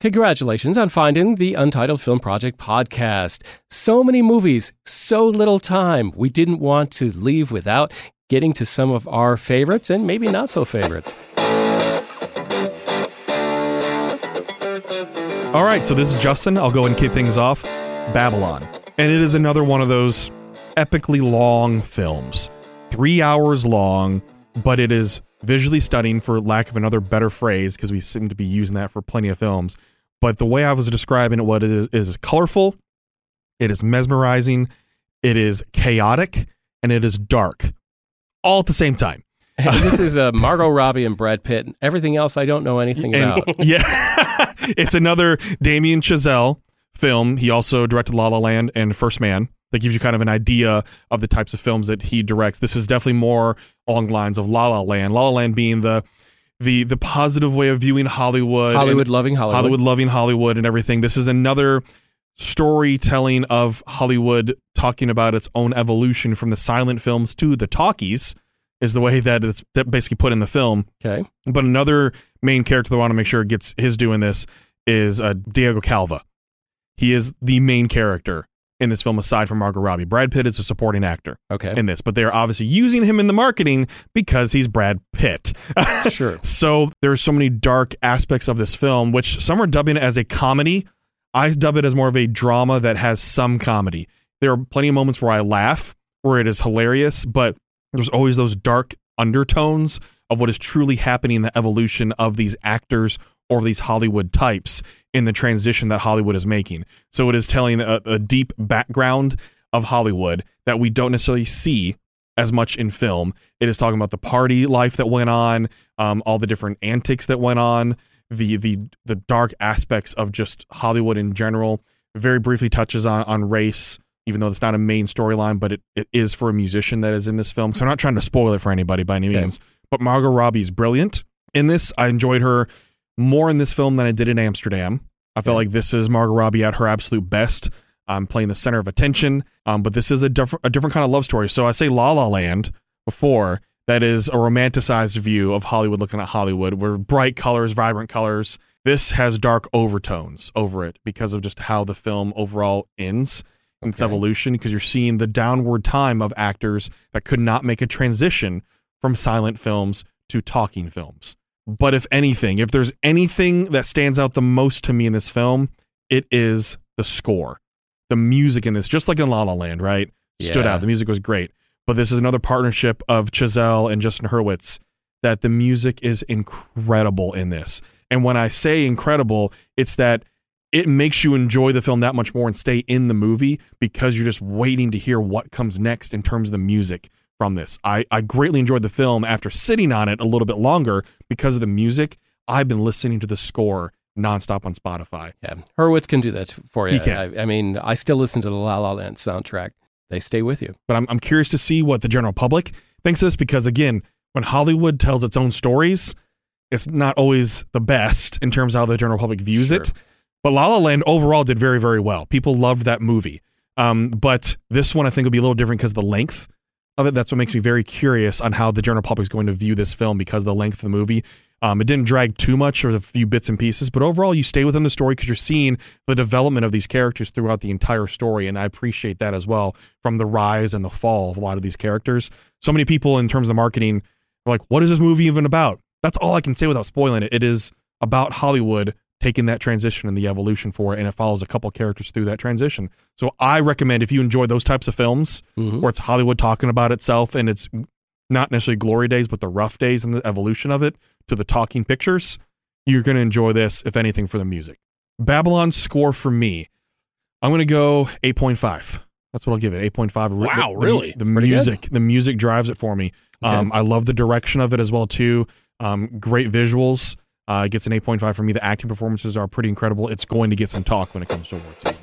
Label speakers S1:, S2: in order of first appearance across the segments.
S1: Congratulations on finding the Untitled Film Project podcast. So many movies, so little time. We didn't want to leave without getting to some of our favorites and maybe not so favorites.
S2: All right, so this is Justin. I'll go and kick things off. Babylon. And it is another one of those epically long films. Three hours long, but it is visually stunning, for lack of another better phrase, because we seem to be using that for plenty of films. But the way I was describing it, what it is, is colorful, it is mesmerizing, it is chaotic, and it is dark, all at the same time.
S1: And this is uh, Margot Robbie and Brad Pitt. And everything else I don't know anything
S2: And-
S1: about.
S2: yeah, it's another Damien Chazelle film. He also directed La La Land and First Man. That gives you kind of an idea of the types of films that he directs. This is definitely more along the lines of La La Land. La La Land being the the the positive way of viewing Hollywood,
S1: Hollywood loving Hollywood.
S2: Hollywood loving Hollywood and everything. This is another storytelling of Hollywood talking about its own evolution from the silent films to the talkies is the way that it's that basically put in the film.
S1: Okay.
S2: But another main character that I want to make sure gets his doing this is uh, Diego Calva. He is the main character in this film, aside from Margot Robbie. Brad Pitt is a supporting actor
S1: Okay.
S2: in this, but they are obviously using him in the marketing because he's Brad Pitt.
S1: sure.
S2: so there's so many dark aspects of this film, which some are dubbing it as a comedy. I dub it as more of a drama that has some comedy. There are plenty of moments where I laugh, where it is hilarious, but there's always those dark undertones of what is truly happening in the evolution of these actors or these Hollywood types in the transition that Hollywood is making. So it is telling a, a deep background of Hollywood that we don't necessarily see as much in film. It is talking about the party life that went on, um, all the different antics that went on, the the the dark aspects of just Hollywood in general. Very briefly touches on on race, even though it's not a main storyline, but it, it is for a musician that is in this film. So I'm not trying to spoil it for anybody by any
S1: Okay.
S2: means. But Margot Robbie's brilliant in this. I enjoyed her more in this film than I did in Amsterdam. I felt
S1: Okay.
S2: like this is Margot Robbie at her absolute best. Um, playing the center of attention. Um, but this is a different a different kind of love story. So I say La La Land before. That is a romanticized view of Hollywood looking at Hollywood, where bright colors, vibrant colors. This has dark overtones over it because of just how the film overall ends in its evolution. Because you're seeing the downward time of actors that could not make a transition from silent films to talking films. But if anything, if there's anything that stands out the most to me in this film, it is the score. The music in this, just like in La La Land, right? Stood
S1: Yeah.
S2: out. The music was great. But this is another partnership of Chazelle and Justin Hurwitz that the music is incredible in this. And when I say incredible, it's that it makes you enjoy the film that much more and stay in the movie because you're just waiting to hear what comes next in terms of the music from this. I, I greatly enjoyed the film after sitting on it a little bit longer because of the music. I've been listening to the score nonstop on Spotify.
S1: Yeah. Hurwitz can do that for you.
S2: He can.
S1: I, I mean, I still listen to the La La Land soundtrack. They stay with you.
S2: But I'm, I'm curious to see what the general public thinks of this because, again, when Hollywood tells its own stories, it's not always the best in terms of how the general public views
S1: Sure.
S2: it. But La La Land overall did very, very well. People loved that movie. Um, but this one I think will be a little different because of the length of it. That's what makes me very curious on how the general public is going to view this film because the length of the movie. Um, it didn't drag too much or a few bits and pieces, but overall you stay within the story because you're seeing the development of these characters throughout the entire story, and I appreciate that as well from the rise and the fall of a lot of these characters. So many people in terms of marketing are like, "What is this movie even about?" That's all I can say without spoiling it. It is about Hollywood taking that transition and the evolution for it, and it follows a couple characters through that transition. So I recommend if you enjoy those types of films
S1: Mhm.
S2: where it's Hollywood talking about itself and it's not necessarily glory days, but the rough days and the evolution of it to the talking pictures, you're going to enjoy this, if anything, for the music. Babylon score for me, I'm going to go 8.5. That's what I'll give it. 8.5.
S3: Wow,
S2: The-
S3: really?
S2: The,
S1: good.
S2: music, the music drives it for me.
S1: Okay.
S2: Um, I love the direction of it as well too. Um, great visuals. Uh, it gets an 8.5 for me. The acting performances are pretty incredible. It's going to get some talk when it comes to award season.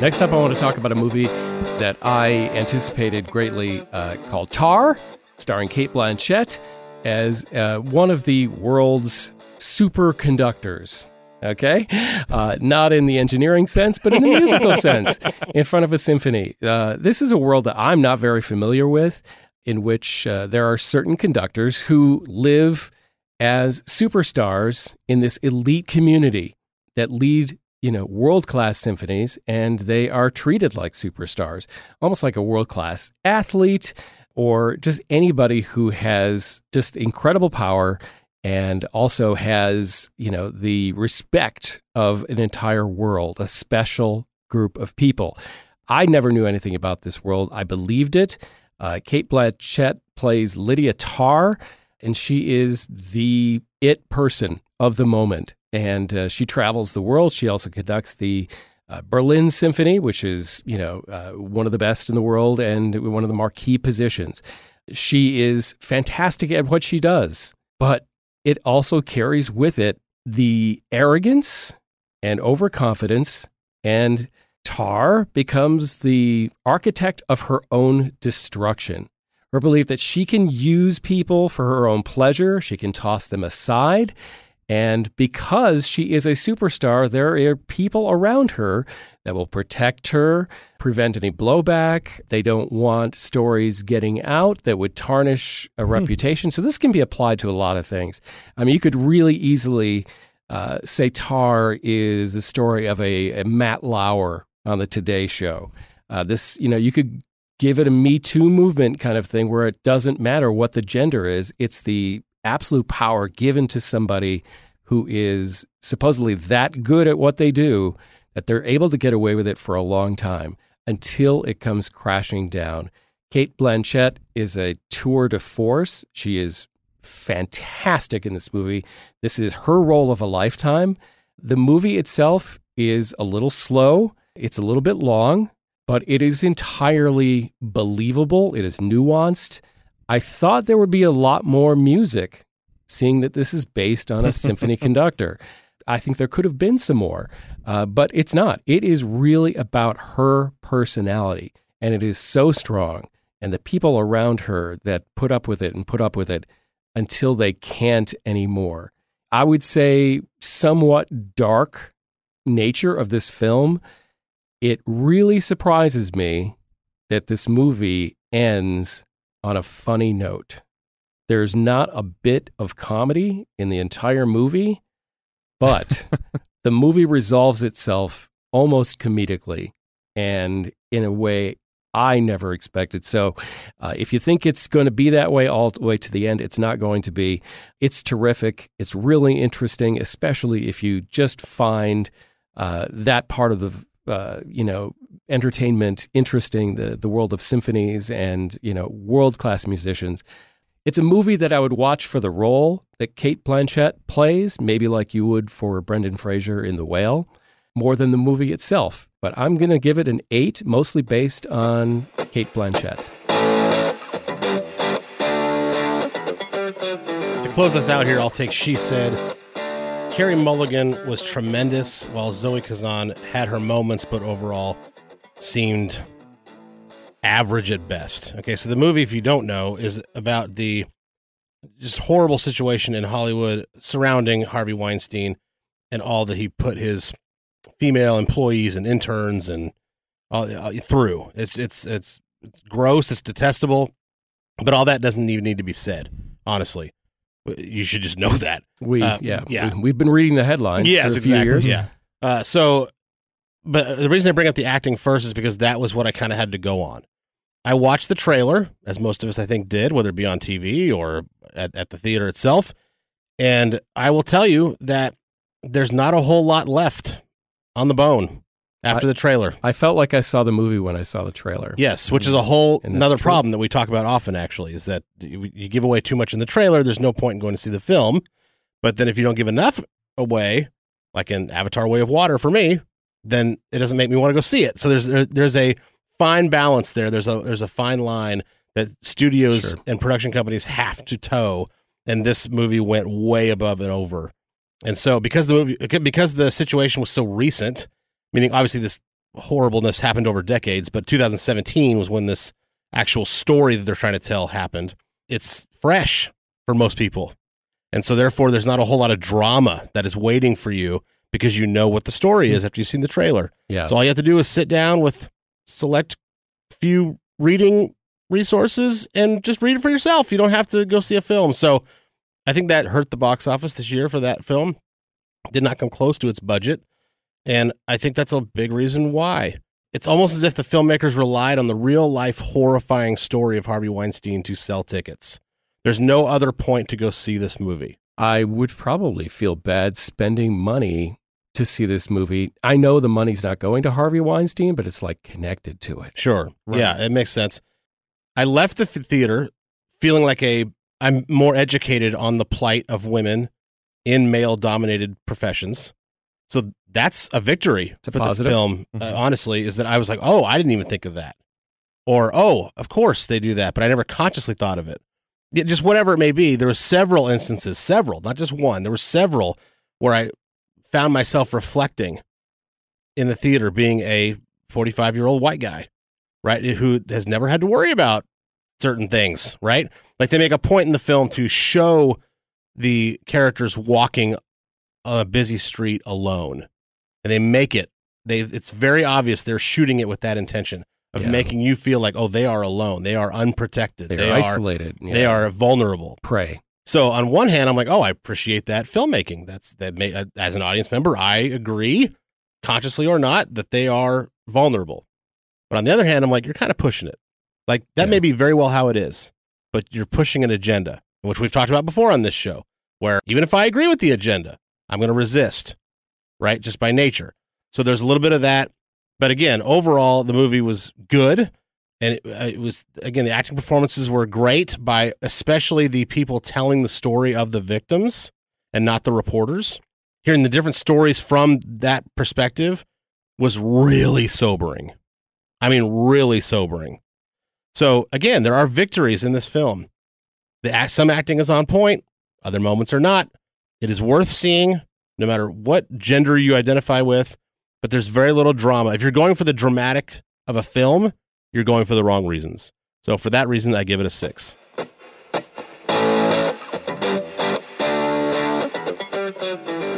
S1: Next up, I want to talk about a movie that I anticipated greatly uh, called Tár, starring Cate Blanchett as uh, one of the world's superconductors. Okay? Uh, not in the engineering sense, but in the musical sense, in front of a symphony. Uh, this is a world that I'm not very familiar with, in which uh, there are certain conductors who live as superstars in this elite community that lead you know world class symphonies and they are treated like superstars almost like a world class athlete or just anybody who has just incredible power and also has you know the respect of an entire world a special group of people. I never knew anything about this world. I believed it uh, cate blanchett plays lydia tár and she is the it person of the moment and uh, she travels the world. She also conducts the uh, Berlin Symphony, which is you know uh, one of the best in the world and one of the marquee positions. She is fantastic at what she does, but it also carries with it the arrogance and overconfidence and Tár becomes the architect of her own destruction. Her belief that she can use people for her own pleasure, she can toss them aside, and because she is a superstar, there are people around her that will protect her, prevent any blowback. They don't want stories getting out that would tarnish a hmm. reputation. So this can be applied to a lot of things. I mean, you could really easily uh, say Tár is the story of a, a, Matt Lauer on the Today Show. Uh, this, you know, you could give it a Me Too movement kind of thing where it doesn't matter what the gender is. It's the absolute power given to somebody who is supposedly that good at what they do that they're able to get away with it for a long time until it comes crashing down. Cate Blanchett is a tour de force. She is fantastic in this movie. This is her role of a lifetime. The movie itself is a little slow, it's a little bit long, but it is entirely believable. It is nuanced. I thought there would be a lot more music, seeing that this is based on a symphony conductor. I think there could have been some more, uh, but it's not. It is really about her personality, and it is so strong. And the people around her that put up with it and put up with it until they can't anymore. I would say, somewhat dark nature of this film. It really surprises me that this movie ends on a funny note. There's not a bit of comedy in the entire movie, but the movie resolves itself almost comedically and in a way I never expected. So, uh, if you think it's going to be that way all the way to the end, it's not going to be. It's terrific. It's really interesting, especially if you just find uh, that part of the uh, you know entertainment interesting, the the world of symphonies and you know world class musicians. It's a movie that I would watch for the role that Cate Blanchett plays, maybe like you would for Brendan Fraser in The Whale, more than the movie itself. But I'm going to give it an eight, mostly based on Cate Blanchett.
S3: To close us out here, I'll take She Said. Carey Mulligan was tremendous, while Zoe Kazan had her moments, but overall seemed average at best. Okay, so the movie, if you don't know, is about the just horrible situation in Hollywood surrounding Harvey Weinstein and all that he put his female employees and interns and uh, through. It's it's it's it's gross. It's detestable. But all that doesn't even need to be said. Honestly, you should just know that.
S1: We uh, yeah yeah we, have been reading the headlines.
S3: Yes,
S1: for a
S3: exactly.
S1: few years.
S3: Yeah. Uh, so but the reason I bring up the acting first is because that was what I kind of had to go on. I watched the trailer, as most of us I think did, whether it be on TV or at, at the theater itself. And I will tell you that there's not a whole lot left on the bone after
S1: I,
S3: the trailer.
S1: I felt like I saw the movie when I saw the trailer.
S3: Yes, which is a whole another problem that we talk about often. Actually, is that you, you give away too much in the trailer. There's no point in going to see the film. But then if you don't give enough away, like in Avatar: Way of Water for me, then it doesn't make me want to go see it. So there's there, there's a fine balance there. There's a there's a fine line that studios sure. and production companies have to toe, and this movie went way above and over. And so because the movie because the situation was so recent, meaning obviously this horribleness happened over decades, but 2017 was when this actual story that they're trying to tell happened. It's fresh for most people. And so therefore there's not a whole lot of drama that is waiting for you because you know what the story is mm-hmm. after you've seen the trailer.
S1: Yeah.
S3: So all you have to do is sit down with select few reading resources and just read it for yourself. You don't have to go see a film. So I think that hurt the box office this year for that film. Did not come close to its budget. And I think that's a big reason why. It's almost as if the filmmakers relied on the real life horrifying story of Harvey Weinstein to sell tickets. There's no other point to go see this movie.
S1: I would probably feel bad spending money to see this movie. I know the money's not going to Harvey Weinstein, but it's like connected to it.
S3: Sure. Right. Yeah, it makes sense. I left the theater feeling like a I'm more educated on the plight of women in male dominated professions. So that's a victory
S1: it's a
S3: for
S1: positive.
S3: the film. Uh, mm-hmm. Uh, honestly, is that I was like, oh, I didn't even think of that, or oh, of course they do that, but I never consciously thought of it. Yeah, just whatever it may be. There were several instances, several, not just one. There were several where I found myself reflecting in the theater, being a 45 year old white guy, right, who has never had to worry about certain things, right? Like they make a point in the film to show the characters walking on a busy street alone and they make it they it's very obvious they're shooting it with that intention of yeah. making you feel like oh they are alone they are unprotected
S1: they, they are isolated
S3: yeah. they are vulnerable
S1: prey
S3: so on one hand i'm like oh i appreciate that filmmaking that's that may, uh, as an audience member i agree consciously or not that they are vulnerable but on the other hand i'm like you're kind of pushing it like that yeah. may be very well how it is but you're pushing an agenda which we've talked about before on this show where even if i agree with the agenda i'm going to resist right? Just by nature. So there's a little bit of that. But again, overall, the movie was good. And it, uh, it, was, again, the acting performances were great by especially the people telling the story of the victims and not the reporters. Hearing the different stories from that perspective was really sobering. I mean, really sobering. So again, there are victories in this film. The act, some acting is on point, other moments are not. It is worth seeing no matter what gender you identify with, but there's very little drama. If you're going for the dramatic of a film, you're going for the wrong reasons. So for that reason, I give it a six.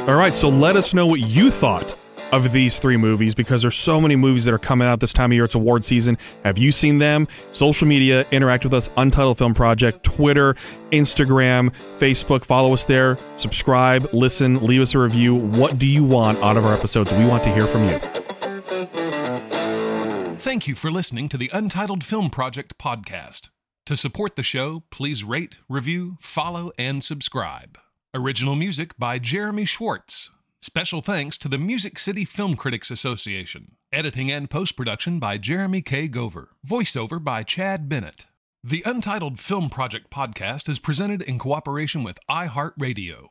S2: All right, so let us know what you thought of these three movies because there's so many movies that are coming out this time of year. It's award season. Have you seen them? Social media, interact with us, Untitled Film Project, Twitter, Instagram, Facebook. Follow us there. Subscribe, listen, leave us a review. What do you want out of our episodes? We want to hear from you.
S4: Thank you for listening to the Untitled Film Project podcast. To support the show, please rate, review, follow, and subscribe. Original music by Jeremy Schwartz. Special thanks to the Music City Film Critics Association. Editing and post production by Jeremy K. Gover. Voiceover by Chad Bennett. The Untitled Film Project podcast is presented in cooperation with iHeartRadio.